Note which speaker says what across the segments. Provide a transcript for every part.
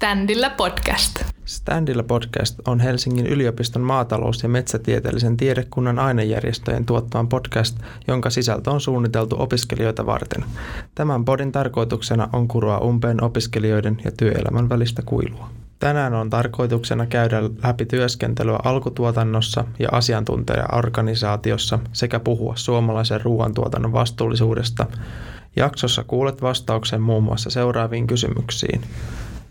Speaker 1: Standilla podcast.
Speaker 2: Standilla podcast on Helsingin yliopiston maatalous- ja metsätieteellisen tiedekunnan ainejärjestöjen tuottaman podcast, jonka sisältö on suunniteltu opiskelijoita varten. Tämän podin tarkoituksena on kuroa umpeen opiskelijoiden ja työelämän välistä kuilua. Tänään on tarkoituksena käydä läpi työskentelyä alkutuotannossa ja asiantuntijaorganisaatiossa sekä puhua suomalaisen ruoantuotannon vastuullisuudesta. Jaksossa kuulet vastauksen muun muassa seuraaviin kysymyksiin.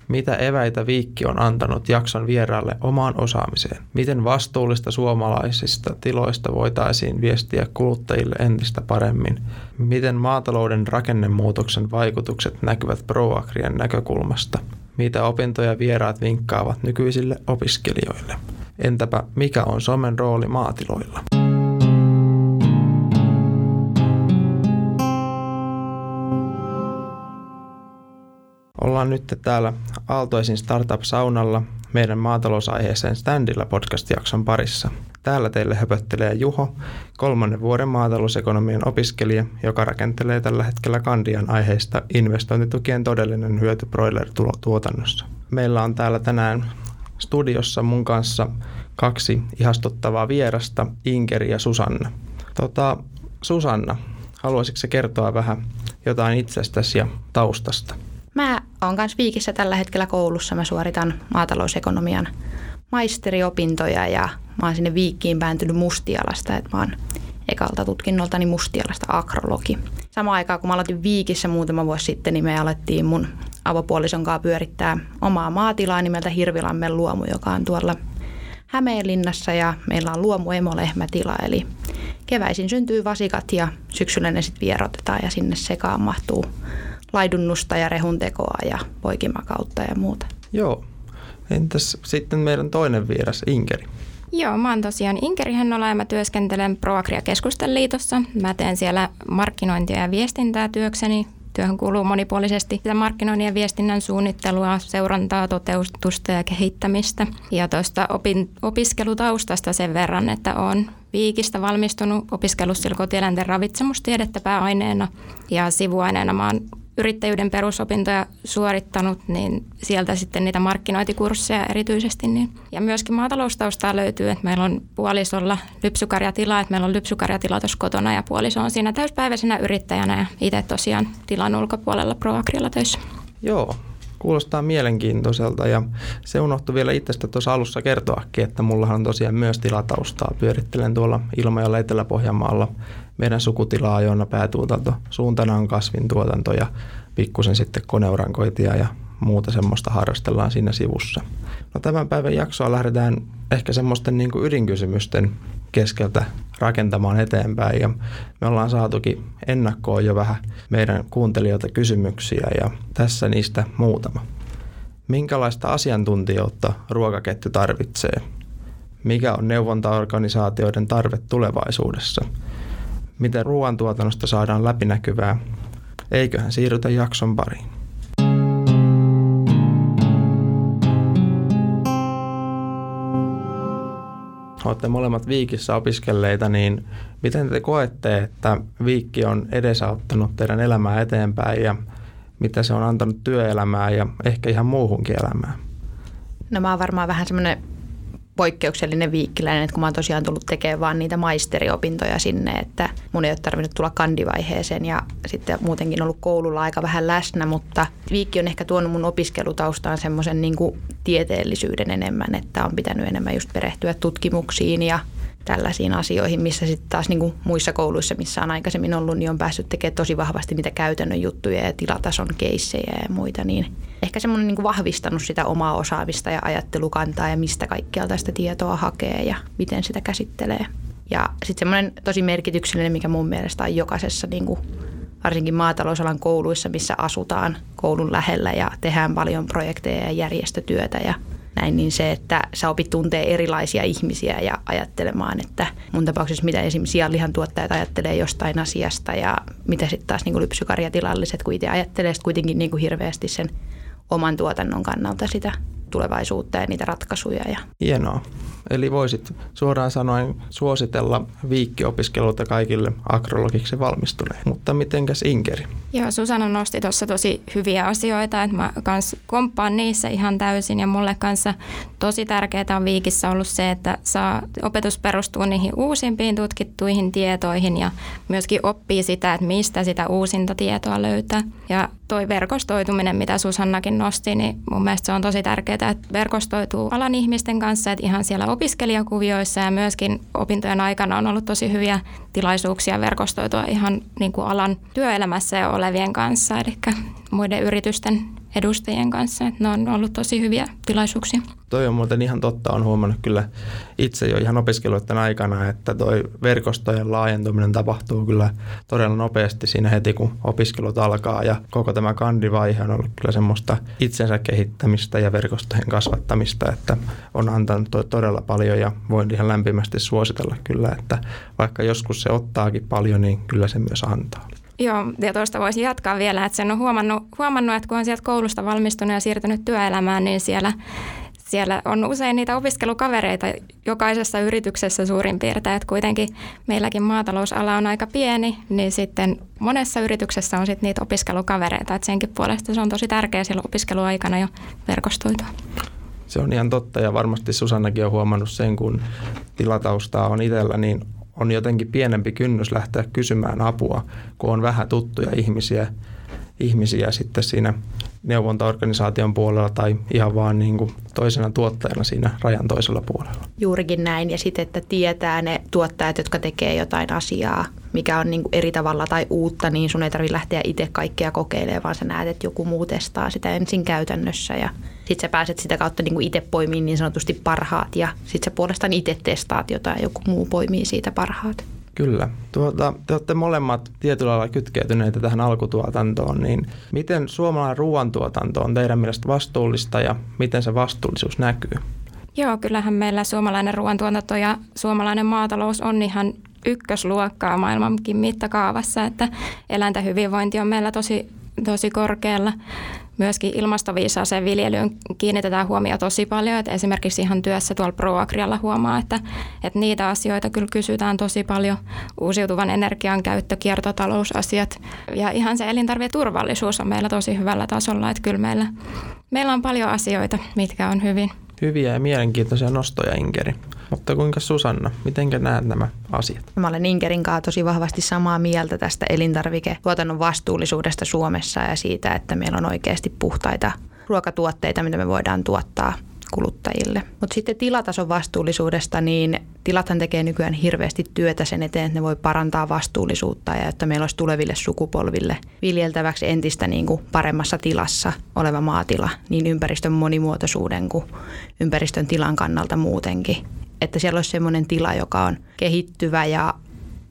Speaker 2: Mitä eväitä Viikki on antanut jakson vieraalle omaan osaamiseen? Miten vastuullista suomalaisista tiloista voitaisiin viestiä kuluttajille entistä paremmin? Miten maatalouden rakennemuutoksen vaikutukset näkyvät ProAgrian näkökulmasta? Mitä opintoja vieraat vinkkaavat nykyisille opiskelijoille? Entäpä mikä on somen rooli maatiloilla? Ollaan nyt täällä Aaltoisin Startup-saunalla meidän maatalousaiheeseen Standilla podcast-jakson parissa. Täällä teille höpöttelee Juho, kolmannen vuoden maatalousekonomian opiskelija, joka rakentelee tällä hetkellä Kandian aiheista investointitukien todellinen hyöty broiler-tuotannossa. Meillä on täällä tänään studiossa mun kanssa kaksi ihastuttavaa vierasta, Inkeri ja Susanna. Tota, Susanna, haluaisitko kertoa vähän jotain itsestäsi ja taustasta?
Speaker 3: Mä oon kanssa Viikissä tällä hetkellä koulussa. Mä suoritan maatalousekonomian maisteriopintoja ja mä oon sinne Viikkiin pääntynyt Mustialasta. Että mä oon ekalta tutkinnoltani Mustialasta agrologi. Samaan aikaan kun mä aloitin Viikissä muutama vuosi sitten, niin me alettiin mun avopuolison kanssa pyörittää omaa maatilaa nimeltä Hirvilammen luomu, joka on tuolla Hämeenlinnassa ja meillä on luomu emolehmätila, eli keväisin syntyy vasikat ja syksyllä ne sitten vierotetaan ja sinne sekaan mahtuu laidunnusta ja rehuntekoa ja poikimakautta ja muuta.
Speaker 2: Joo. Entäs sitten meidän toinen vieras, Inkeri?
Speaker 4: Joo, mä oon tosiaan Inkeri Hennola ja mä työskentelen Proagria Keskusten liitossa. Mä teen siellä markkinointia ja viestintää työkseni. Työhön kuuluu monipuolisesti sitä markkinoinnin ja viestinnän suunnittelua, seurantaa, toteutusta ja kehittämistä. Ja tuosta opin, opiskelutaustasta sen verran, että on Viikistä valmistunut opiskelussa kotieläinten ravitsemustiedettä pääaineena ja sivuaineena mä oon yrittäjyyden perusopintoja suorittanut, niin sieltä sitten niitä markkinointikursseja erityisesti. Niin. Ja myöskin maataloustaustaa löytyy, että meillä on puolisolla lypsykarjatila, että meillä on lypsykarjatila tuossa kotona ja puoliso on siinä täyspäiväisenä yrittäjänä ja itse tosiaan tilan ulkopuolella ProAgrilla töissä.
Speaker 2: Joo, kuulostaa mielenkiintoiselta ja se unohtui vielä itsestä tuossa alussa kertoakin, että mullahan on tosiaan myös tilataustaa. Pyörittelen tuolla Ilmajalla Etelä-Pohjanmaalla meidän sukutilaa, jonna päätuotanto suuntana on kasvintuotanto ja pikkusen sitten koneurankoitia ja muuta semmoista harrastellaan siinä sivussa. No tämän päivän jaksoa lähdetään ehkä semmoisten niin kuin ydinkysymysten keskeltä rakentamaan eteenpäin ja me ollaan saatukin ennakkoon jo vähän meidän kuuntelijoilta kysymyksiä ja tässä niistä muutama. Minkälaista asiantuntijoutta ruokaketju tarvitsee? Mikä on neuvontaorganisaatioiden tarve tulevaisuudessa? Miten ruoantuotannosta saadaan läpinäkyvää? Eiköhän siirrytä jakson pariin. olette molemmat Viikissä opiskelleita, niin miten te koette, että Viikki on edesauttanut teidän elämää eteenpäin ja mitä se on antanut työelämää ja ehkä ihan muuhunkin elämään?
Speaker 3: No mä oon varmaan vähän semmoinen poikkeuksellinen viikkiläinen, että kun mä oon tosiaan tullut tekemään vaan niitä maisteriopintoja sinne, että mun ei ole tarvinnut tulla kandivaiheeseen ja sitten muutenkin ollut koululla aika vähän läsnä, mutta viikki on ehkä tuonut mun opiskelutaustaan semmoisen niin tieteellisyyden enemmän, että on pitänyt enemmän just perehtyä tutkimuksiin ja tällaisiin asioihin, missä sitten taas niin kuin muissa kouluissa, missä on aikaisemmin ollut, niin on päässyt tekemään tosi vahvasti niitä käytännön juttuja ja tilatason keissejä ja muita, niin ehkä semmoinen niin vahvistanut sitä omaa osaamista ja ajattelukantaa ja mistä kaikkialta sitä tietoa hakee ja miten sitä käsittelee. Ja sitten semmoinen tosi merkityksellinen, mikä mun mielestä on jokaisessa niin kuin varsinkin maatalousalan kouluissa, missä asutaan koulun lähellä ja tehdään paljon projekteja ja järjestötyötä ja näin, niin se, että sä opit tuntee erilaisia ihmisiä ja ajattelemaan, että mun tapauksessa mitä esimerkiksi sianlihan tuottajat ajattelee jostain asiasta ja mitä sitten taas niin lypsykarjatilalliset, kun itse ajattelee kuitenkin niin kuin hirveästi sen oman tuotannon kannalta sitä tulevaisuutta ja niitä ratkaisuja. Ja.
Speaker 2: Hienoa. Eli voisit suoraan sanoen suositella viikkiopiskeluita kaikille agrologiksi valmistuneille. Mutta mitenkäs Inkeri?
Speaker 4: Joo, Susanna nosti tuossa tosi hyviä asioita, että mä kans komppaan niissä ihan täysin ja mulle kanssa tosi tärkeää on viikissä ollut se, että saa, opetus perustuu niihin uusimpiin tutkittuihin tietoihin ja myöskin oppii sitä, että mistä sitä uusinta tietoa löytää. Ja toi verkostoituminen, mitä Susannakin nosti, niin mun mielestä se on tosi tärkeää, että verkostoituu alan ihmisten kanssa, että ihan siellä opiskelijakuvioissa ja myöskin opintojen aikana on ollut tosi hyviä tilaisuuksia verkostoitua ihan niin kuin alan työelämässä jo olevien kanssa, eli muiden yritysten edustajien kanssa. Että ne on ollut tosi hyviä tilaisuuksia.
Speaker 2: Toi on muuten ihan totta. on huomannut kyllä itse jo ihan opiskeluiden aikana, että toi verkostojen laajentuminen tapahtuu kyllä todella nopeasti siinä heti, kun opiskelut alkaa. Ja koko tämä kandivaihe on ollut kyllä semmoista itsensä kehittämistä ja verkostojen kasvattamista, että on antanut todella paljon ja voin ihan lämpimästi suositella kyllä, että vaikka joskus se ottaakin paljon, niin kyllä se myös antaa.
Speaker 4: Joo, ja tuosta voisi jatkaa vielä, että sen on huomannut, huomannut, että kun on sieltä koulusta valmistunut ja siirtynyt työelämään, niin siellä, siellä on usein niitä opiskelukavereita jokaisessa yrityksessä suurin piirtein, että kuitenkin meilläkin maatalousala on aika pieni, niin sitten monessa yrityksessä on sitten niitä opiskelukavereita, että senkin puolesta se on tosi tärkeää silloin opiskeluaikana jo verkostoitua.
Speaker 2: Se on ihan totta ja varmasti Susannakin on huomannut sen, kun tilataustaa on itsellä, niin on jotenkin pienempi kynnys lähteä kysymään apua, kun on vähän tuttuja ihmisiä, ihmisiä sitten siinä neuvontaorganisaation puolella tai ihan vaan niin kuin toisena tuottajana siinä rajan toisella puolella.
Speaker 3: Juurikin näin ja sitten, että tietää ne tuottajat, jotka tekee jotain asiaa, mikä on niin kuin eri tavalla tai uutta, niin sun ei tarvitse lähteä itse kaikkea kokeilemaan, vaan sä näet, että joku muu testaa sitä ensin käytännössä ja sitten sä pääset sitä kautta niin kuin itse poimiin niin sanotusti parhaat ja sitten sä puolestaan itse testaat jotain joku muu poimii siitä parhaat.
Speaker 2: Kyllä. Tuota, te olette molemmat tietyllä lailla kytkeytyneitä tähän alkutuotantoon, niin miten suomalainen ruoantuotanto on teidän mielestä vastuullista ja miten se vastuullisuus näkyy?
Speaker 4: Joo, kyllähän meillä suomalainen ruoantuotanto ja suomalainen maatalous on ihan ykkösluokkaa maailmankin mittakaavassa, että eläinten hyvinvointi on meillä tosi, tosi korkealla myöskin ilmastoviisaaseen viljelyyn kiinnitetään huomioon tosi paljon. Että esimerkiksi ihan työssä tuolla ProAgrialla huomaa, että, että niitä asioita kyllä kysytään tosi paljon. Uusiutuvan energian käyttö, kiertotalousasiat ja ihan se elintarvieturvallisuus on meillä tosi hyvällä tasolla. Että kyllä meillä, meillä on paljon asioita, mitkä on hyvin.
Speaker 2: Hyviä ja mielenkiintoisia nostoja, Inkeri. Mutta kuinka Susanna, miten näet nämä asiat?
Speaker 3: Mä olen Inkerin kanssa tosi vahvasti samaa mieltä tästä elintarviketuotannon vastuullisuudesta Suomessa ja siitä, että meillä on oikeasti puhtaita ruokatuotteita, mitä me voidaan tuottaa kuluttajille. Mutta sitten tilatason vastuullisuudesta, niin tilathan tekee nykyään hirveästi työtä sen eteen, että ne voi parantaa vastuullisuutta ja että meillä olisi tuleville sukupolville viljeltäväksi entistä niin kuin paremmassa tilassa oleva maatila niin ympäristön monimuotoisuuden kuin ympäristön tilan kannalta muutenkin että siellä olisi sellainen tila, joka on kehittyvä ja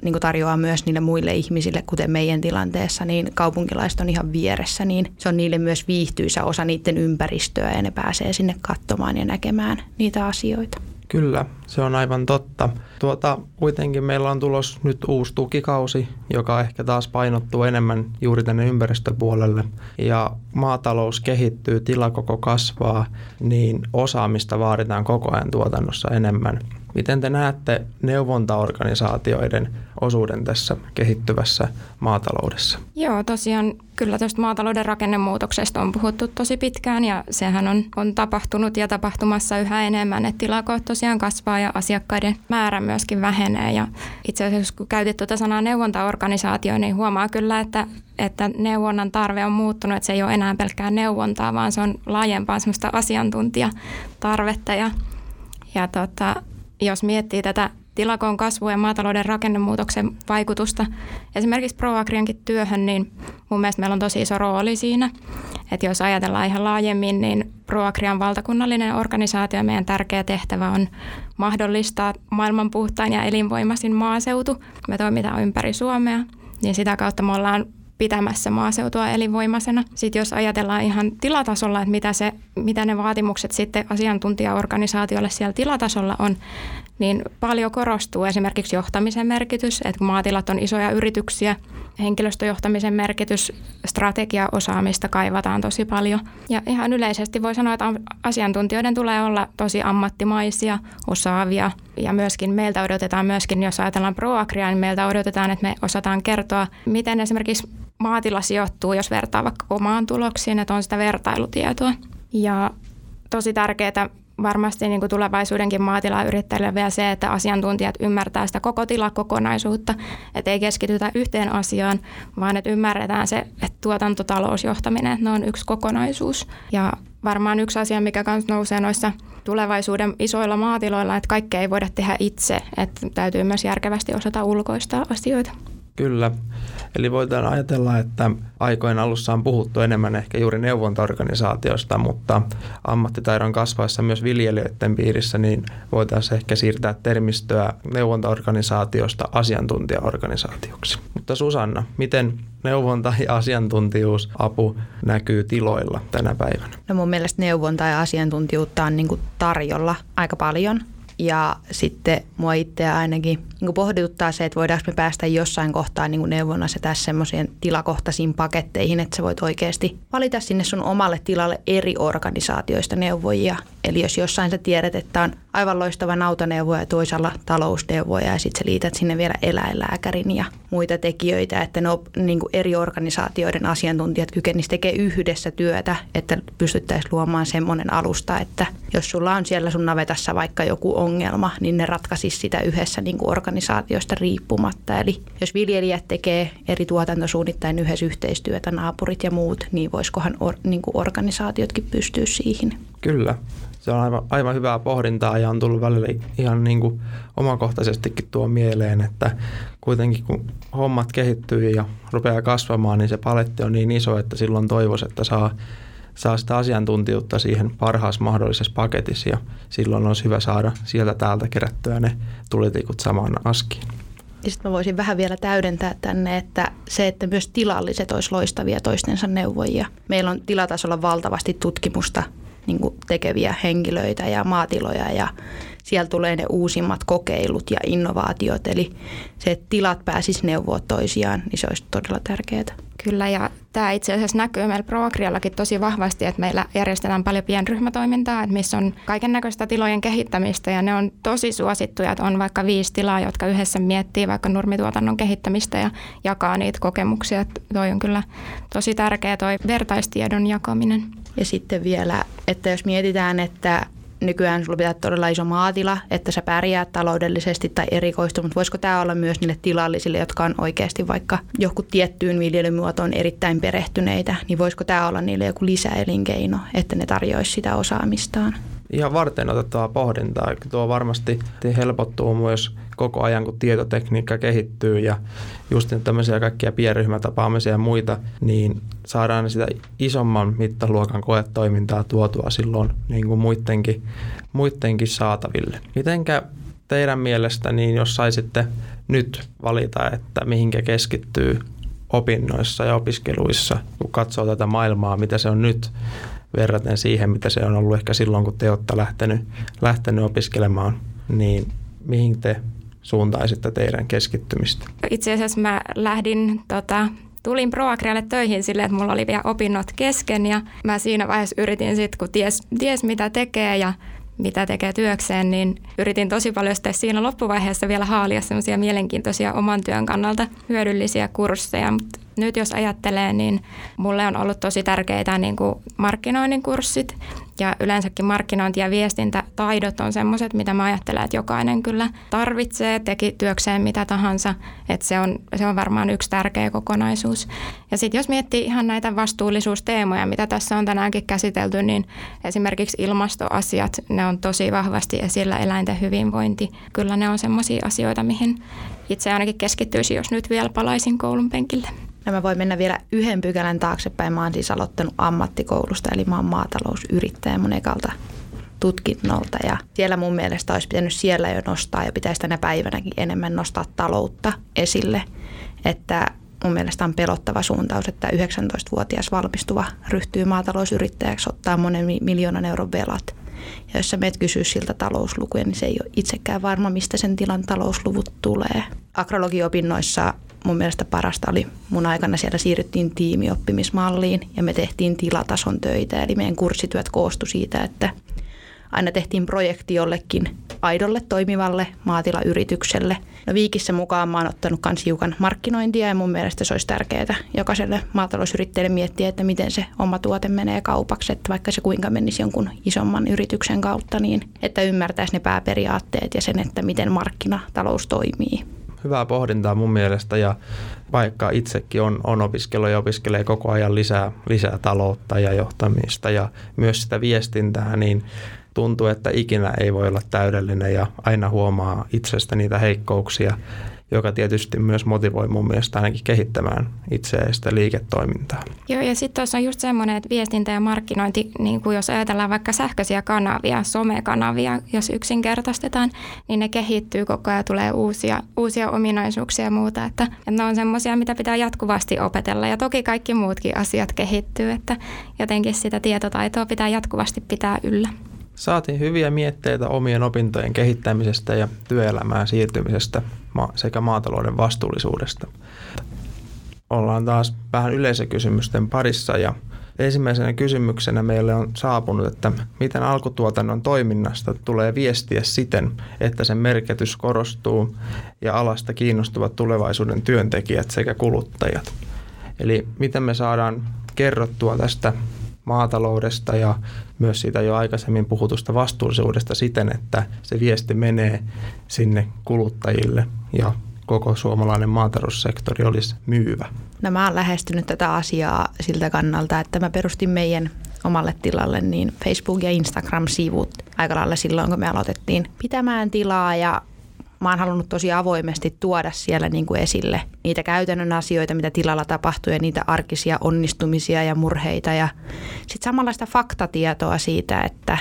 Speaker 3: niin kuin tarjoaa myös niille muille ihmisille, kuten meidän tilanteessa, niin kaupunkilaiset on ihan vieressä, niin se on niille myös viihtyisä osa niiden ympäristöä ja ne pääsee sinne katsomaan ja näkemään niitä asioita.
Speaker 2: Kyllä, se on aivan totta. Tuota, kuitenkin meillä on tulos nyt uusi tukikausi, joka ehkä taas painottuu enemmän juuri tänne ympäristöpuolelle. Ja maatalous kehittyy, tilakoko kasvaa, niin osaamista vaaditaan koko ajan tuotannossa enemmän. Miten te näette neuvontaorganisaatioiden osuuden tässä kehittyvässä maataloudessa?
Speaker 4: Joo, tosiaan kyllä tuosta maatalouden rakennemuutoksesta on puhuttu tosi pitkään ja sehän on, on tapahtunut ja tapahtumassa yhä enemmän, että tilakoot tosiaan kasvaa ja asiakkaiden määrä myöskin vähenee. Ja itse asiassa kun käytit tuota sanaa neuvontaorganisaatio, niin huomaa kyllä, että, että neuvonnan tarve on muuttunut, että se ei ole enää pelkkää neuvontaa, vaan se on laajempaa semmoista asiantuntijatarvetta. Ja, ja tota, jos miettii tätä tilakoon kasvua ja maatalouden rakennemuutoksen vaikutusta esimerkiksi ProAgriankin työhön, niin mun mielestä meillä on tosi iso rooli siinä. Että jos ajatellaan ihan laajemmin, niin ProAgrian valtakunnallinen organisaatio meidän tärkeä tehtävä on mahdollistaa maailman puhtain ja elinvoimaisin maaseutu. Me toimitaan ympäri Suomea, niin sitä kautta me ollaan pitämässä maaseutua elinvoimaisena. Sitten jos ajatellaan ihan tilatasolla, että mitä, se, mitä ne vaatimukset sitten asiantuntijaorganisaatiolle siellä tilatasolla on, niin paljon korostuu esimerkiksi johtamisen merkitys, että kun maatilat on isoja yrityksiä, henkilöstöjohtamisen merkitys, strategiaosaamista kaivataan tosi paljon. Ja ihan yleisesti voi sanoa, että asiantuntijoiden tulee olla tosi ammattimaisia, osaavia ja myöskin meiltä odotetaan myöskin, jos ajatellaan ProAgria, niin meiltä odotetaan, että me osataan kertoa, miten esimerkiksi maatila sijoittuu, jos vertaa vaikka omaan tuloksiin, että on sitä vertailutietoa. Ja tosi tärkeää varmasti niin kuin tulevaisuudenkin maatilayrittäjille vielä se, että asiantuntijat ymmärtää sitä koko tilakokonaisuutta, että ei keskitytä yhteen asiaan, vaan että ymmärretään se, että tuotantotalousjohtaminen, että ne on yksi kokonaisuus. Ja varmaan yksi asia, mikä myös nousee noissa tulevaisuuden isoilla maatiloilla, että kaikkea ei voida tehdä itse, että täytyy myös järkevästi osata ulkoistaa asioita.
Speaker 2: Kyllä. Eli voidaan ajatella, että aikojen alussa on puhuttu enemmän ehkä juuri neuvontaorganisaatiosta, mutta ammattitaidon kasvaessa myös viljelijöiden piirissä, niin voitaisiin ehkä siirtää termistöä neuvontaorganisaatiosta asiantuntijaorganisaatioksi. Mutta Susanna, miten neuvonta ja asiantuntijuus apu näkyy tiloilla tänä päivänä?
Speaker 3: No mun mielestä neuvonta ja asiantuntijuutta on niin tarjolla aika paljon ja sitten mua itseä ainakin niin pohdituttaa se, että voidaanko me päästä jossain kohtaa niin neuvonnassa tässä semmoisiin tilakohtaisiin paketteihin, että sä voit oikeasti valita sinne sun omalle tilalle eri organisaatioista neuvojia. Eli jos jossain sä tiedät, että on aivan loistava nautaneuvoja ja toisella talousneuvoja ja sitten sä liität sinne vielä eläinlääkärin ja muita tekijöitä, että ne niin eri organisaatioiden asiantuntijat kykenisivät tekemään yhdessä työtä, että pystyttäisiin luomaan semmoinen alusta, että jos sulla on siellä sun navetassa vaikka joku ongelma, niin ne ratkaisisi sitä yhdessä niin kuin organisaatiosta riippumatta. Eli jos viljelijät tekee eri tuotantosuunnittain yhdessä yhteistyötä, naapurit ja muut, niin voisikohan or, niin kuin organisaatiotkin pystyä siihen?
Speaker 2: Kyllä. Se on aivan, aivan hyvää pohdintaa ja on tullut välillä ihan niin kuin omakohtaisestikin tuo mieleen, että kuitenkin kun hommat kehittyy ja rupeaa kasvamaan, niin se paletti on niin iso, että silloin toivoisi, että saa saa sitä asiantuntijuutta siihen parhaassa mahdollisessa paketissa ja silloin olisi hyvä saada sieltä täältä kerättyä ne tulitikut samaan askiin.
Speaker 3: Ja sitten mä voisin vähän vielä täydentää tänne, että se, että myös tilalliset olisi loistavia toistensa neuvojia. Meillä on tilatasolla valtavasti tutkimusta niin tekeviä henkilöitä ja maatiloja ja siellä tulee ne uusimmat kokeilut ja innovaatiot. Eli se, että tilat pääsisi neuvoa toisiaan, niin se olisi todella tärkeää.
Speaker 4: Kyllä, ja tämä itse asiassa näkyy meillä Proagriallakin tosi vahvasti, että meillä järjestetään paljon pienryhmätoimintaa, että missä on kaiken näköistä tilojen kehittämistä, ja ne on tosi suosittuja, että on vaikka viisi tilaa, jotka yhdessä miettii vaikka nurmituotannon kehittämistä ja jakaa niitä kokemuksia. Että toi on kyllä tosi tärkeä toi vertaistiedon jakaminen.
Speaker 3: Ja sitten vielä, että jos mietitään, että nykyään sulla pitää todella iso maatila, että sä pärjäät taloudellisesti tai erikoistu, mutta voisiko tämä olla myös niille tilallisille, jotka on oikeasti vaikka joku tiettyyn viljelymuotoon erittäin perehtyneitä, niin voisiko tämä olla niille joku lisäelinkeino, että ne tarjoaisi sitä osaamistaan?
Speaker 2: Ihan varten otettavaa pohdintaa. Tuo varmasti helpottuu myös koko ajan, kun tietotekniikka kehittyy ja just tämmöisiä kaikkia pienryhmätapaamisia ja muita, niin saadaan sitä isomman mittaluokan koetoimintaa tuotua silloin niin kuin muidenkin, muidenkin saataville. Mitenkä teidän mielestä, niin jos saisitte nyt valita, että mihinkä keskittyy opinnoissa ja opiskeluissa, kun katsoo tätä maailmaa, mitä se on nyt verraten siihen, mitä se on ollut ehkä silloin, kun te olette lähtenyt, lähtenyt opiskelemaan, niin mihin te suuntaisitte teidän keskittymistä?
Speaker 4: Itse asiassa mä lähdin tota, tulin ProAgrialle töihin silleen, että mulla oli vielä opinnot kesken ja mä siinä vaiheessa yritin sitten, kun ties, ties mitä tekee ja mitä tekee työkseen, niin yritin tosi paljon sitten siinä loppuvaiheessa vielä haalia semmoisia mielenkiintoisia oman työn kannalta hyödyllisiä kursseja, mutta nyt jos ajattelee, niin mulle on ollut tosi tärkeitä niin kuin markkinoinnin kurssit ja yleensäkin markkinointi- ja viestintätaidot on semmoiset, mitä mä ajattelen, että jokainen kyllä tarvitsee, teki työkseen mitä tahansa, että se on, se on varmaan yksi tärkeä kokonaisuus. Ja sitten jos miettii ihan näitä vastuullisuusteemoja, mitä tässä on tänäänkin käsitelty, niin esimerkiksi ilmastoasiat, ne on tosi vahvasti esillä eläinten hyvinvointi. Kyllä ne on semmoisia asioita, mihin itse ainakin keskittyisin, jos nyt vielä palaisin koulun penkille.
Speaker 3: Ja mä voin mennä vielä yhden pykälän taaksepäin. Mä oon siis aloittanut ammattikoulusta, eli mä oon maatalousyrittäjä mun ekalta tutkinnolta. Ja siellä mun mielestä olisi pitänyt siellä jo nostaa ja pitäisi tänä päivänäkin enemmän nostaa taloutta esille. Että mun mielestä on pelottava suuntaus, että 19-vuotias valmistuva ryhtyy maatalousyrittäjäksi, ottaa monen miljoonan euron velat Ja jos sä meet kysyä siltä talouslukuja, niin se ei ole itsekään varma, mistä sen tilan talousluvut tulee. Agrologiopinnoissa mun mielestä parasta oli mun aikana siellä siirryttiin tiimioppimismalliin ja me tehtiin tilatason töitä. Eli meidän kurssityöt koostu siitä, että aina tehtiin projekti jollekin aidolle toimivalle maatilayritykselle. No Viikissä mukaan mä oon ottanut myös hiukan markkinointia ja mun mielestä se olisi tärkeää jokaiselle maatalousyrittäjälle miettiä, että miten se oma tuote menee kaupaksi, että vaikka se kuinka menisi jonkun isomman yrityksen kautta, niin että ymmärtäisi ne pääperiaatteet ja sen, että miten markkinatalous toimii
Speaker 2: hyvää pohdintaa mun mielestä ja vaikka itsekin on, on opiskellut ja opiskelee koko ajan lisää, lisää taloutta ja johtamista ja myös sitä viestintää, niin tuntuu, että ikinä ei voi olla täydellinen ja aina huomaa itsestä niitä heikkouksia joka tietysti myös motivoi mun mielestä ainakin kehittämään itseä sitä liiketoimintaa.
Speaker 4: Joo, ja sitten tuossa on just semmoinen, että viestintä ja markkinointi, niin kuin jos ajatellaan vaikka sähköisiä kanavia, somekanavia, jos yksinkertaistetaan, niin ne kehittyy koko ajan, tulee uusia, uusia ominaisuuksia ja muuta. Että, että ne on semmoisia, mitä pitää jatkuvasti opetella, ja toki kaikki muutkin asiat kehittyy, että jotenkin sitä tietotaitoa pitää jatkuvasti pitää yllä.
Speaker 2: Saatiin hyviä mietteitä omien opintojen kehittämisestä ja työelämään siirtymisestä sekä maatalouden vastuullisuudesta. Ollaan taas vähän yleisökysymysten parissa ja ensimmäisenä kysymyksenä meille on saapunut, että miten alkutuotannon toiminnasta tulee viestiä siten, että sen merkitys korostuu ja alasta kiinnostuvat tulevaisuuden työntekijät sekä kuluttajat. Eli miten me saadaan kerrottua tästä maataloudesta ja myös siitä jo aikaisemmin puhutusta vastuullisuudesta siten, että se viesti menee sinne kuluttajille ja koko suomalainen maataloussektori olisi myyvä?
Speaker 3: No mä oon lähestynyt tätä asiaa siltä kannalta, että mä perustin meidän omalle tilalle niin Facebook- ja Instagram-sivut aika lailla silloin, kun me aloitettiin pitämään tilaa ja mä oon halunnut tosi avoimesti tuoda siellä niin kuin esille niitä käytännön asioita, mitä tilalla tapahtuu ja niitä arkisia onnistumisia ja murheita ja sitten samanlaista faktatietoa siitä, että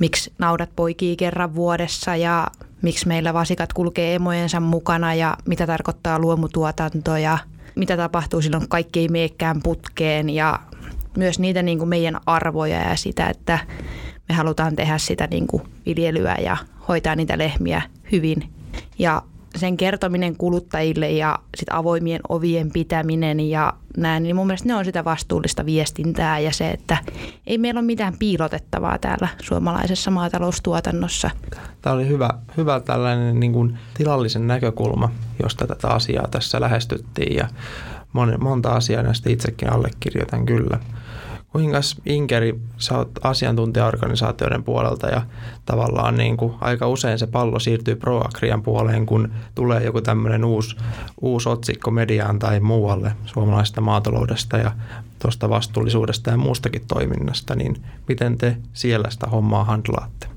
Speaker 3: miksi naudat poikii kerran vuodessa ja miksi meillä vasikat kulkee emojensa mukana ja mitä tarkoittaa luomutuotanto ja mitä tapahtuu silloin, kun kaikki ei meekään putkeen ja myös niitä niin kuin meidän arvoja ja sitä, että me halutaan tehdä sitä niin kuin viljelyä ja hoitaa niitä lehmiä hyvin ja sen kertominen kuluttajille ja sit avoimien ovien pitäminen ja näin, niin mun mielestä ne on sitä vastuullista viestintää ja se, että ei meillä ole mitään piilotettavaa täällä suomalaisessa maataloustuotannossa.
Speaker 2: Tämä oli hyvä, hyvä tällainen niin kuin tilallisen näkökulma, josta tätä asiaa tässä lähestyttiin ja monta asiaa näistä itsekin allekirjoitan kyllä. Kuinka Inkeri, sä oot asiantuntijaorganisaatioiden puolelta ja tavallaan niin kuin aika usein se pallo siirtyy ProAgrian puoleen, kun tulee joku tämmöinen uusi, uusi otsikko mediaan tai muualle suomalaisesta maataloudesta ja tuosta vastuullisuudesta ja muustakin toiminnasta, niin miten te siellä sitä hommaa handlaatte?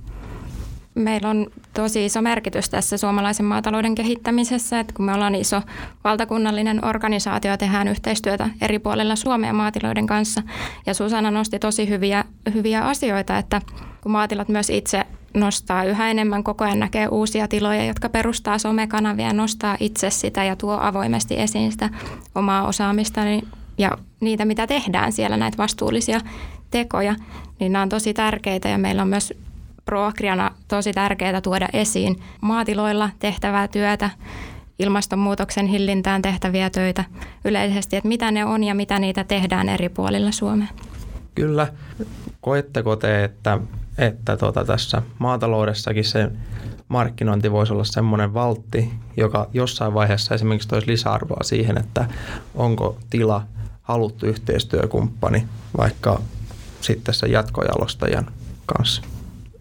Speaker 4: Meillä on tosi iso merkitys tässä suomalaisen maatalouden kehittämisessä, että kun me ollaan iso valtakunnallinen organisaatio ja tehdään yhteistyötä eri puolilla Suomea maatiloiden kanssa. Ja Susanna nosti tosi hyviä, hyviä asioita, että kun maatilat myös itse nostaa yhä enemmän, koko ajan näkee uusia tiloja, jotka perustaa somekanavia, nostaa itse sitä ja tuo avoimesti esiin sitä omaa osaamista niin, ja niitä, mitä tehdään siellä, näitä vastuullisia tekoja, niin nämä on tosi tärkeitä ja meillä on myös Proagriana tosi tärkeää tuoda esiin maatiloilla tehtävää työtä, ilmastonmuutoksen hillintään tehtäviä töitä yleisesti, että mitä ne on ja mitä niitä tehdään eri puolilla Suomea.
Speaker 2: Kyllä. Koetteko te, että, että tuota, tässä maataloudessakin se markkinointi voisi olla semmoinen valtti, joka jossain vaiheessa esimerkiksi toisi lisäarvoa siihen, että onko tila haluttu yhteistyökumppani vaikka sitten se jatkojalostajan kanssa?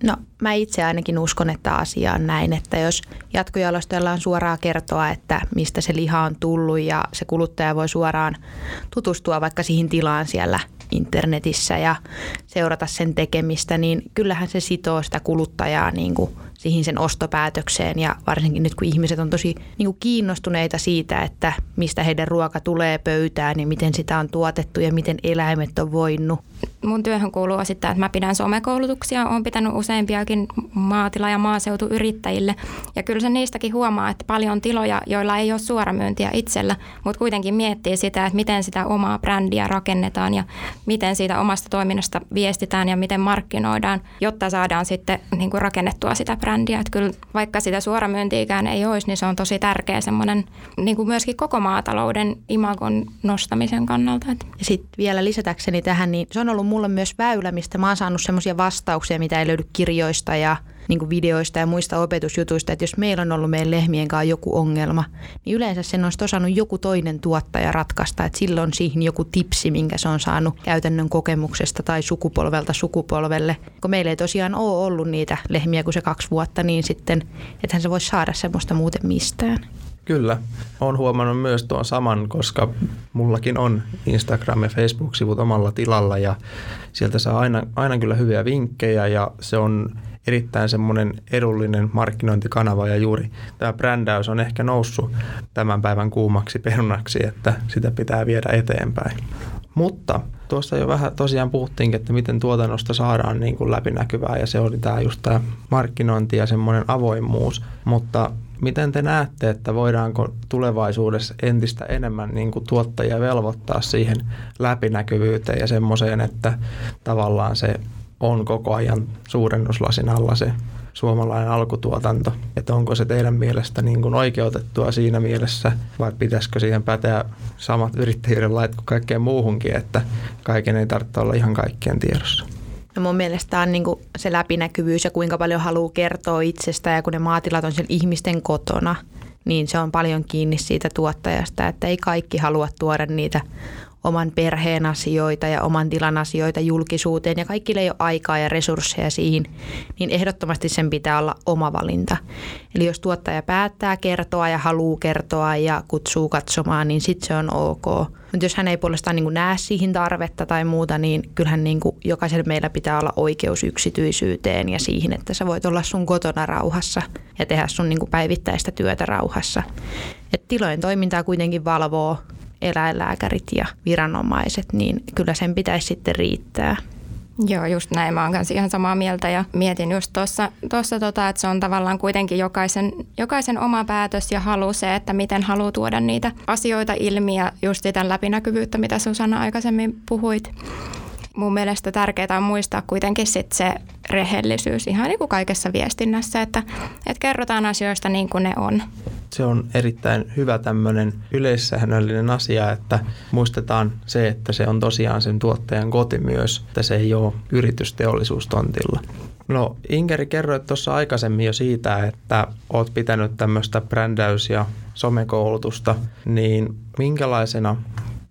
Speaker 3: No mä itse ainakin uskon, että asia on näin, että jos jatkojalostajalla on suoraa kertoa, että mistä se liha on tullut ja se kuluttaja voi suoraan tutustua vaikka siihen tilaan siellä internetissä ja seurata sen tekemistä, niin kyllähän se sitoo sitä kuluttajaa niin kuin siihen sen ostopäätökseen ja varsinkin nyt kun ihmiset on tosi niin kuin kiinnostuneita siitä, että mistä heidän ruoka tulee pöytään ja miten sitä on tuotettu ja miten eläimet on voinut.
Speaker 4: Mun työhön kuuluu osittain, että mä pidän somekoulutuksia, olen pitänyt useampiakin maatila- ja maaseutuyrittäjille ja kyllä se niistäkin huomaa, että paljon tiloja, joilla ei ole suoramyyntiä itsellä, mutta kuitenkin miettii sitä, että miten sitä omaa brändiä rakennetaan ja miten siitä omasta toiminnasta viestitään ja miten markkinoidaan, jotta saadaan sitten niin kuin rakennettua sitä brändiä. Että kyllä vaikka sitä suoramyyntiikään ei olisi, niin se on tosi tärkeä semmoinen niin kuin myöskin koko maatalouden imagon nostamisen kannalta.
Speaker 3: Ja sitten vielä lisätäkseni tähän, niin se on ollut mulle myös väylä, mistä mä oon saanut semmoisia vastauksia, mitä ei löydy kirjoista ja niin videoista ja muista opetusjutuista, että jos meillä on ollut meidän lehmien kanssa joku ongelma, niin yleensä sen on osannut joku toinen tuottaja ratkaista, että silloin siihen joku tipsi, minkä se on saanut käytännön kokemuksesta tai sukupolvelta sukupolvelle. Kun meillä ei tosiaan ole ollut niitä lehmiä kuin se kaksi vuotta, niin sitten, ethän se voi saada semmoista muuten mistään.
Speaker 2: Kyllä, olen huomannut myös tuon saman, koska mullakin on Instagram- ja Facebook-sivut omalla tilalla ja sieltä saa aina, aina kyllä hyviä vinkkejä ja se on erittäin semmoinen edullinen markkinointikanava ja juuri tämä brändäys on ehkä noussut tämän päivän kuumaksi perunaksi, että sitä pitää viedä eteenpäin. Mutta tuossa jo vähän tosiaan puhuttiinkin, että miten tuotannosta saadaan niin kuin läpinäkyvää ja se oli tämä just tämä markkinointi ja semmoinen avoimuus. Mutta miten te näette, että voidaanko tulevaisuudessa entistä enemmän niin kuin tuottajia velvoittaa siihen läpinäkyvyyteen ja semmoiseen, että tavallaan se on koko ajan suurennuslasin alla se suomalainen alkutuotanto. Että onko se teidän mielestä niin kuin oikeutettua siinä mielessä vai pitäisikö siihen päteä samat yrittäjyyden lait kuin kaikkeen muuhunkin, että kaiken ei tarvitse olla ihan kaikkien tiedossa.
Speaker 3: No mun mielestä on niin se läpinäkyvyys ja kuinka paljon haluaa kertoa itsestä ja kun ne maatilat on siellä ihmisten kotona, niin se on paljon kiinni siitä tuottajasta, että ei kaikki halua tuoda niitä oman perheen asioita ja oman tilan asioita julkisuuteen ja kaikille ei ole aikaa ja resursseja siihen, niin ehdottomasti sen pitää olla oma valinta. Eli jos tuottaja päättää kertoa ja haluaa kertoa ja kutsuu katsomaan, niin sitten se on ok. Mutta jos hän ei puolestaan niin näe siihen tarvetta tai muuta, niin kyllähän niin jokaisella meillä pitää olla oikeus yksityisyyteen ja siihen, että sä voit olla sun kotona rauhassa ja tehdä sun niin päivittäistä työtä rauhassa. Et tilojen toimintaa kuitenkin valvoo eläinlääkärit ja viranomaiset, niin kyllä sen pitäisi sitten riittää.
Speaker 4: Joo, just näin. Mä oon kanssa ihan samaa mieltä ja mietin just tuossa, tuossa tota, että se on tavallaan kuitenkin jokaisen, jokaisen oma päätös ja halu se, että miten haluaa tuoda niitä asioita ilmi ja just sitä läpinäkyvyyttä, mitä Susanna aikaisemmin puhuit. Mun mielestä tärkeää on muistaa kuitenkin sit se rehellisyys ihan niin kuin kaikessa viestinnässä, että, että kerrotaan asioista niin kuin ne on
Speaker 2: se on erittäin hyvä tämmöinen yleissäännöllinen asia, että muistetaan se, että se on tosiaan sen tuottajan koti myös, että se ei ole yritysteollisuustontilla. No Inkeri kerroit tuossa aikaisemmin jo siitä, että oot pitänyt tämmöistä brändäys- ja somekoulutusta, niin minkälaisena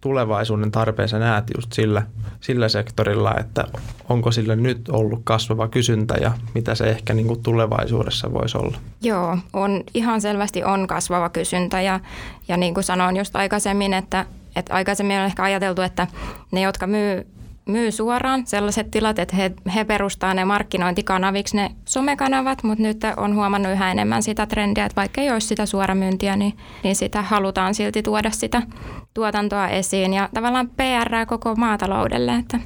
Speaker 2: tulevaisuuden tarpeen sä näet just sillä, sillä sektorilla, että onko sillä nyt ollut kasvava kysyntä ja mitä se ehkä niin kuin tulevaisuudessa voisi olla?
Speaker 4: Joo, on, ihan selvästi on kasvava kysyntä ja, ja niin kuin sanoin just aikaisemmin, että, että aikaisemmin on ehkä ajateltu, että ne, jotka myy myy suoraan sellaiset tilat, että he, he perustaa ne markkinointikanaviksi ne somekanavat, mutta nyt on huomannut yhä enemmän sitä trendiä, että vaikka ei olisi sitä suoramyyntiä, niin, niin sitä halutaan silti tuoda sitä tuotantoa esiin ja tavallaan PR koko maataloudelle, että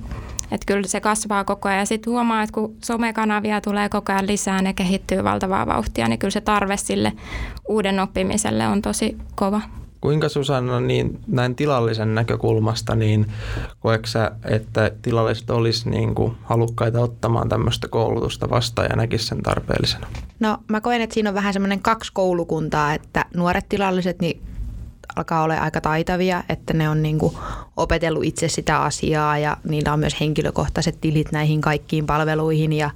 Speaker 4: että kyllä se kasvaa koko ajan. Sitten huomaa, että kun somekanavia tulee koko ajan lisää, ne kehittyy valtavaa vauhtia, niin kyllä se tarve sille uuden oppimiselle on tosi kova.
Speaker 2: Kuinka Susanna, niin näin tilallisen näkökulmasta, niin koetko että tilalliset olisi niin kuin halukkaita ottamaan tämmöistä koulutusta vastaan ja näkisi sen tarpeellisena?
Speaker 3: No mä koen, että siinä on vähän semmoinen kaksi koulukuntaa, että nuoret tilalliset niin alkaa olla aika taitavia, että ne on niin kuin opetellut itse sitä asiaa ja niillä on myös henkilökohtaiset tilit näihin kaikkiin palveluihin ja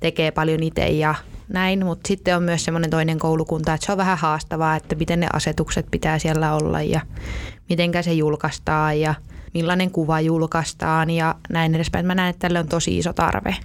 Speaker 3: tekee paljon itse ja näin, mutta sitten on myös semmoinen toinen koulukunta, että se on vähän haastavaa, että miten ne asetukset pitää siellä olla ja miten se julkaistaan ja millainen kuva julkaistaan ja näin edespäin. Mä näen, että tälle on tosi iso tarve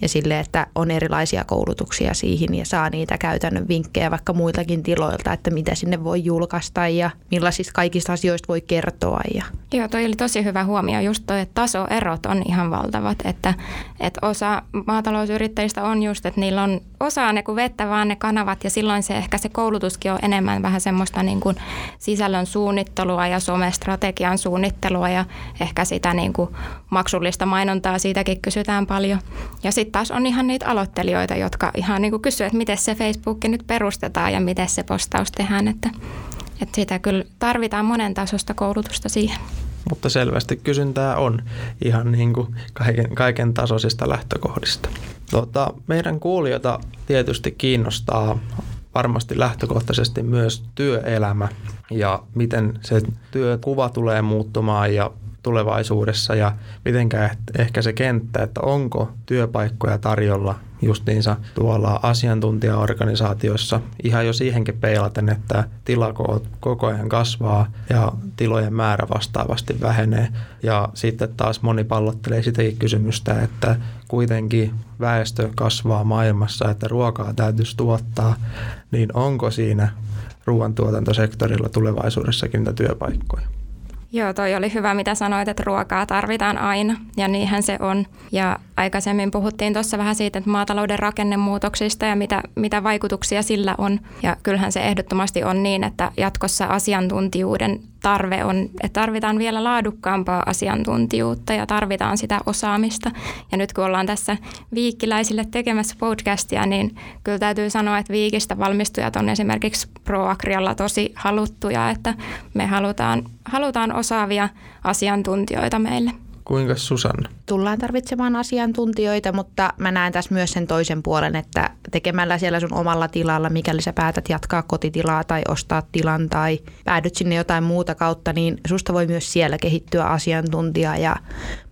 Speaker 3: ja sille, että on erilaisia koulutuksia siihen ja saa niitä käytännön vinkkejä vaikka muiltakin tiloilta, että mitä sinne voi julkaista ja millaisista kaikista asioista voi kertoa. Ja.
Speaker 4: Joo, toi oli tosi hyvä huomio. Just toi, että tasoerot on ihan valtavat, että, että osa maatalousyrittäjistä on just, että niillä on, osaa ne kuin vettä vaan ne kanavat ja silloin se ehkä se koulutuskin on enemmän vähän semmoista niin kuin sisällön suunnittelua ja somestrategian suunnittelua ja ehkä sitä niin kuin maksullista mainontaa siitäkin kysytään paljon. Ja sitten taas on ihan niitä aloittelijoita, jotka ihan niin kuin kysyvät, että miten se Facebook nyt perustetaan ja miten se postaus tehdään, että, että sitä kyllä tarvitaan monen tasosta koulutusta siihen
Speaker 2: mutta selvästi kysyntää on ihan niin kuin kaiken, kaiken tasoisista lähtökohdista. Tota, meidän kuulijoita tietysti kiinnostaa varmasti lähtökohtaisesti myös työelämä ja miten se työkuva tulee muuttumaan ja tulevaisuudessa ja mitenkä ehkä se kenttä, että onko työpaikkoja tarjolla justiinsa tuolla asiantuntijaorganisaatioissa ihan jo siihenkin peilaten, että tilako koko ajan kasvaa ja tilojen määrä vastaavasti vähenee. Ja sitten taas moni pallottelee sitäkin kysymystä, että kuitenkin väestö kasvaa maailmassa, että ruokaa täytyisi tuottaa, niin onko siinä ruoantuotantosektorilla tulevaisuudessakin niitä työpaikkoja?
Speaker 4: Joo, toi oli hyvä, mitä sanoit, että ruokaa tarvitaan aina, ja niinhän se on. Ja aikaisemmin puhuttiin tuossa vähän siitä, että maatalouden rakennemuutoksista ja mitä, mitä vaikutuksia sillä on. Ja kyllähän se ehdottomasti on niin, että jatkossa asiantuntijuuden tarve on, että tarvitaan vielä laadukkaampaa asiantuntijuutta ja tarvitaan sitä osaamista. Ja nyt kun ollaan tässä viikkiläisille tekemässä podcastia, niin kyllä täytyy sanoa, että viikistä valmistujat on esimerkiksi ProAgrialla tosi haluttuja, että me halutaan, halutaan osaavia asiantuntijoita meille.
Speaker 2: Kuinka Susanna?
Speaker 3: Tullaan tarvitsemaan asiantuntijoita, mutta mä näen tässä myös sen toisen puolen, että tekemällä siellä sun omalla tilalla, mikäli sä päätät jatkaa kotitilaa tai ostaa tilan tai päädyt sinne jotain muuta kautta, niin susta voi myös siellä kehittyä asiantuntija. Ja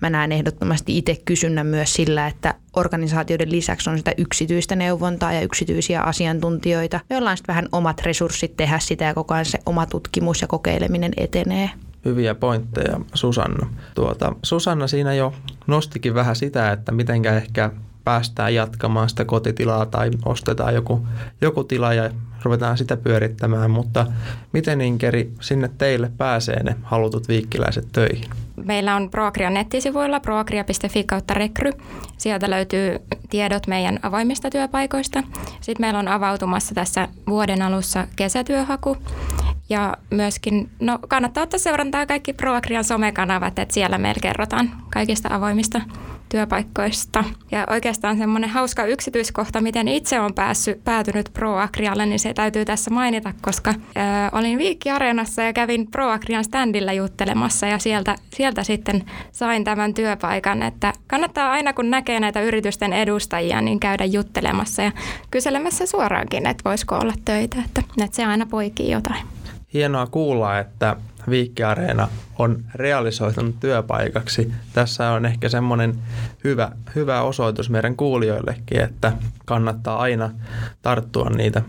Speaker 3: mä näen ehdottomasti itse kysynnän myös sillä, että organisaatioiden lisäksi on sitä yksityistä neuvontaa ja yksityisiä asiantuntijoita, joilla on sitten vähän omat resurssit tehdä sitä ja koko ajan se oma tutkimus ja kokeileminen etenee
Speaker 2: hyviä pointteja Susanna. Tuota, Susanna siinä jo nostikin vähän sitä, että mitenkä ehkä päästään jatkamaan sitä kotitilaa tai ostetaan joku, joku tila ja ruvetaan sitä pyörittämään, mutta miten Inkeri sinne teille pääsee ne halutut viikkiläiset töihin?
Speaker 4: Meillä on Proagrian nettisivuilla proagria.fi kautta rekry. Sieltä löytyy tiedot meidän avoimista työpaikoista. Sitten meillä on avautumassa tässä vuoden alussa kesätyöhaku. Ja myöskin, no kannattaa ottaa seurantaa kaikki Proagrian somekanavat, että siellä meillä kerrotaan kaikista avoimista työpaikkoista. Ja oikeastaan semmoinen hauska yksityiskohta, miten itse on päässyt, päätynyt ProAgrialle, niin se täytyy tässä mainita, koska ö, olin Viikki Areenassa ja kävin ProAgrian standilla juttelemassa ja sieltä, sieltä sitten sain tämän työpaikan, että kannattaa aina kun näkee näitä yritysten edustajia, niin käydä juttelemassa ja kyselemässä suoraankin, että voisiko olla töitä, että, että se aina poikii jotain
Speaker 2: hienoa kuulla, että Viikkiareena on realisoitunut työpaikaksi. Tässä on ehkä semmoinen hyvä, hyvä osoitus meidän kuulijoillekin, että kannattaa aina tarttua niitä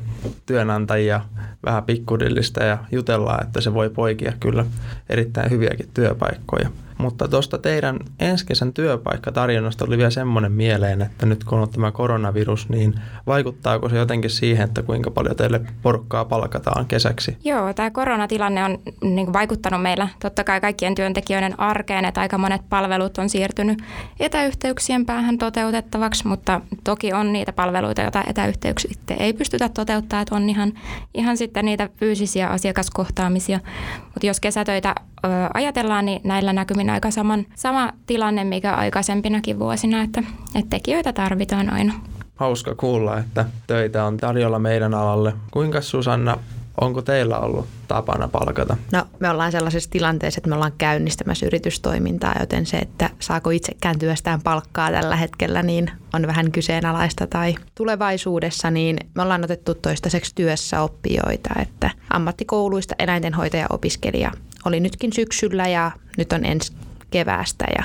Speaker 2: työnantajia vähän pikkudillista ja jutella, että se voi poikia kyllä erittäin hyviäkin työpaikkoja. Mutta tuosta teidän ensi kesän työpaikkatarjonnasta oli vielä semmoinen mieleen, että nyt kun on tämä koronavirus, niin vaikuttaako se jotenkin siihen, että kuinka paljon teille porukkaa palkataan kesäksi?
Speaker 4: Joo, tämä koronatilanne on niin vaikuttanut meillä totta kai kaikkien työntekijöiden arkeen, että aika monet palvelut on siirtynyt etäyhteyksien päähän toteutettavaksi, mutta toki on niitä palveluita, joita etäyhteyksiä ei pystytä toteuttamaan, että on ihan, ihan sitten niitä fyysisiä asiakaskohtaamisia. Mutta jos kesätöitä ö, ajatellaan, niin näillä näkymin aika saman, sama tilanne, mikä aikaisempinakin vuosina, että, että tekijöitä tarvitaan aina.
Speaker 2: Hauska kuulla, että töitä on tarjolla meidän alalle. Kuinka Susanna Onko teillä ollut tapana palkata?
Speaker 3: No me ollaan sellaisessa tilanteessa, että me ollaan käynnistämässä yritystoimintaa, joten se, että saako itsekään työstään palkkaa tällä hetkellä, niin on vähän kyseenalaista. Tai tulevaisuudessa niin me ollaan otettu toistaiseksi työssä oppijoita, että ammattikouluista eläintenhoitaja opiskelija oli nytkin syksyllä ja nyt on ensi keväästä ja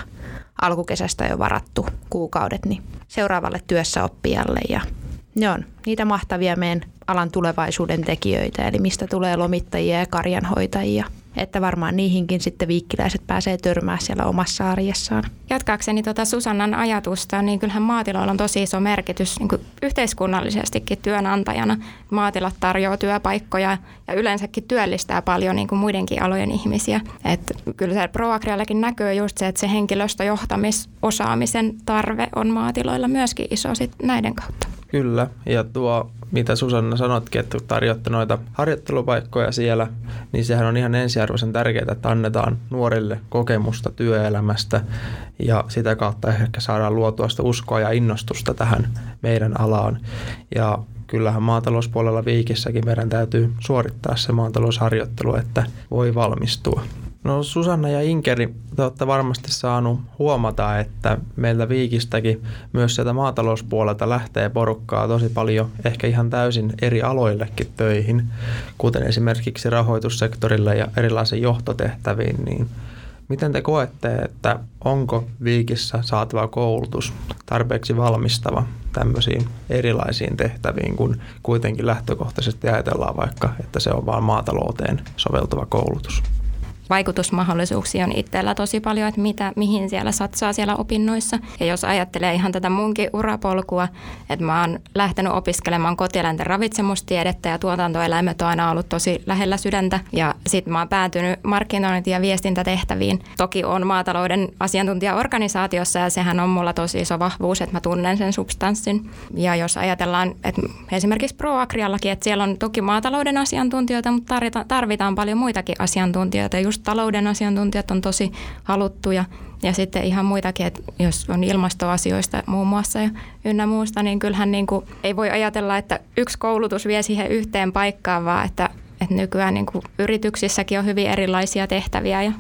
Speaker 3: alkukesästä jo varattu kuukaudet niin seuraavalle työssäoppijalle ja ne on niitä mahtavia meidän alan tulevaisuuden tekijöitä, eli mistä tulee lomittajia ja karjanhoitajia. Että varmaan niihinkin sitten viikkiläiset pääsee törmää siellä omassa arjessaan.
Speaker 4: Jatkaakseni tuota Susannan ajatusta, niin kyllähän maatiloilla on tosi iso merkitys niin kuin yhteiskunnallisestikin työnantajana. Maatilat tarjoaa työpaikkoja ja yleensäkin työllistää paljon niin kuin muidenkin alojen ihmisiä. Et kyllä se Proagriallakin näkyy just se, että se henkilöstöjohtamisosaamisen tarve on maatiloilla myöskin iso sit näiden kautta.
Speaker 2: Kyllä, ja tuo, mitä Susanna sanotkin, että tarjotte noita harjoittelupaikkoja siellä, niin sehän on ihan ensiarvoisen tärkeää, että annetaan nuorille kokemusta työelämästä ja sitä kautta ehkä saadaan luotua sitä uskoa ja innostusta tähän meidän alaan. Ja kyllähän maatalouspuolella viikissäkin meidän täytyy suorittaa se maatalousharjoittelu, että voi valmistua. No Susanna ja Inkeri, te olette varmasti saanut huomata, että meiltä Viikistäkin myös sieltä maatalouspuolelta lähtee porukkaa tosi paljon ehkä ihan täysin eri aloillekin töihin, kuten esimerkiksi rahoitussektorille ja erilaisiin johtotehtäviin, niin Miten te koette, että onko Viikissä saatava koulutus tarpeeksi valmistava tämmöisiin erilaisiin tehtäviin, kun kuitenkin lähtökohtaisesti ajatellaan vaikka, että se on vain maatalouteen soveltuva koulutus?
Speaker 4: Vaikutusmahdollisuuksia on itsellä tosi paljon, että mitä, mihin siellä satsaa siellä opinnoissa. Ja jos ajattelee ihan tätä munkin urapolkua, että mä oon lähtenyt opiskelemaan kotieläinten ravitsemustiedettä ja tuotantoeläimet on aina ollut tosi lähellä sydäntä. Ja sitten mä oon päätynyt markkinointi- ja viestintätehtäviin. Toki on maatalouden asiantuntijaorganisaatiossa ja sehän on mulla tosi iso vahvuus, että mä tunnen sen substanssin. Ja jos ajatellaan, että esimerkiksi ProAgriallakin, että siellä on toki maatalouden asiantuntijoita, mutta tarvitaan paljon muitakin asiantuntijoita just just talouden asiantuntijat on tosi haluttuja. Ja sitten ihan muitakin, että jos on ilmastoasioista muun muassa ja ynnä muusta, niin kyllähän niin kuin ei voi ajatella, että yksi koulutus vie siihen yhteen paikkaan, vaan että, että nykyään niin kuin yrityksissäkin on hyvin erilaisia tehtäviä. Ja,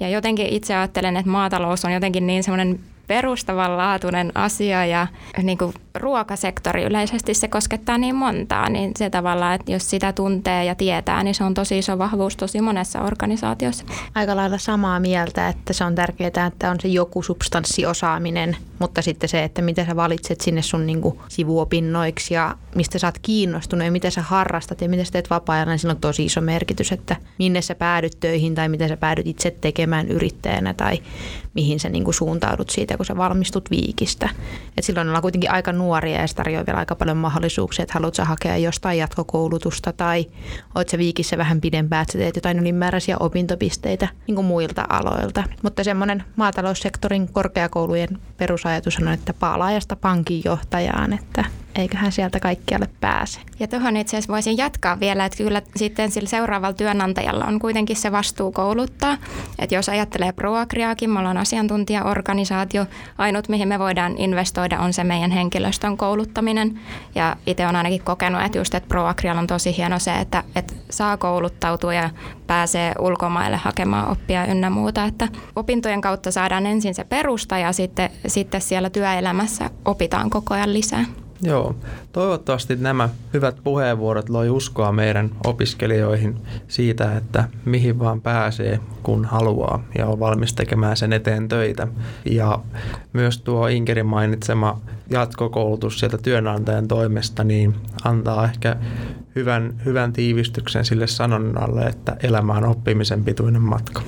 Speaker 4: ja jotenkin itse ajattelen, että maatalous on jotenkin niin semmoinen perustavanlaatuinen asia ja niin kuin ruokasektori yleisesti se koskettaa niin montaa, niin se tavallaan, että jos sitä tuntee ja tietää, niin se on tosi iso vahvuus tosi monessa organisaatiossa.
Speaker 3: Aika lailla samaa mieltä, että se on tärkeää, että on se joku substanssiosaaminen, mutta sitten se, että miten sä valitset sinne sun niin kuin sivuopinnoiksi ja mistä sä oot kiinnostunut ja miten sä harrastat ja miten sä teet vapaa-ajalla, niin sillä on tosi iso merkitys, että minne sä päädyt töihin tai miten sä päädyt itse tekemään yrittäjänä tai mihin sä niin kuin suuntaudut siitä, kun sä valmistut viikistä. Et silloin ollaan kuitenkin aika nuoria ja se tarjoaa vielä aika paljon mahdollisuuksia, että haluat hakea jostain jatkokoulutusta tai oot sä viikissä vähän pidempään, että sä teet jotain ylimääräisiä opintopisteitä niin kuin muilta aloilta. Mutta semmoinen maataloussektorin korkeakoulujen perusajatus on, että paalaajasta pankin johtajaan, että eiköhän sieltä kaikkialle pääse.
Speaker 4: Ja tuohon itse asiassa voisin jatkaa vielä, että kyllä sitten sillä seuraavalla työnantajalla on kuitenkin se vastuu kouluttaa. Että jos ajattelee Proagriaakin, me ollaan asiantuntijaorganisaatio, ainut mihin me voidaan investoida on se meidän henkilöstön kouluttaminen. Ja itse olen ainakin kokenut, että just että Proagrialla on tosi hieno se, että, että saa kouluttautua ja pääsee ulkomaille hakemaan oppia ynnä muuta. Että opintojen kautta saadaan ensin se perusta ja sitten, sitten siellä työelämässä opitaan koko ajan lisää.
Speaker 2: Joo, toivottavasti nämä hyvät puheenvuorot loi uskoa meidän opiskelijoihin siitä, että mihin vaan pääsee, kun haluaa ja on valmis tekemään sen eteen töitä. Ja myös tuo Inkerin mainitsema jatkokoulutus sieltä työnantajan toimesta niin antaa ehkä hyvän, hyvän tiivistyksen sille sanonnalle, että elämä on oppimisen pituinen matka.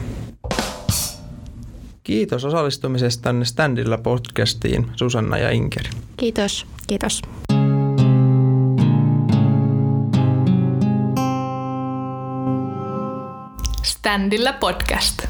Speaker 2: Kiitos osallistumisestanne Standilla podcastiin, Susanna ja Inkeri.
Speaker 3: Kiitos.
Speaker 4: Kiitos.
Speaker 1: Standilla podcast.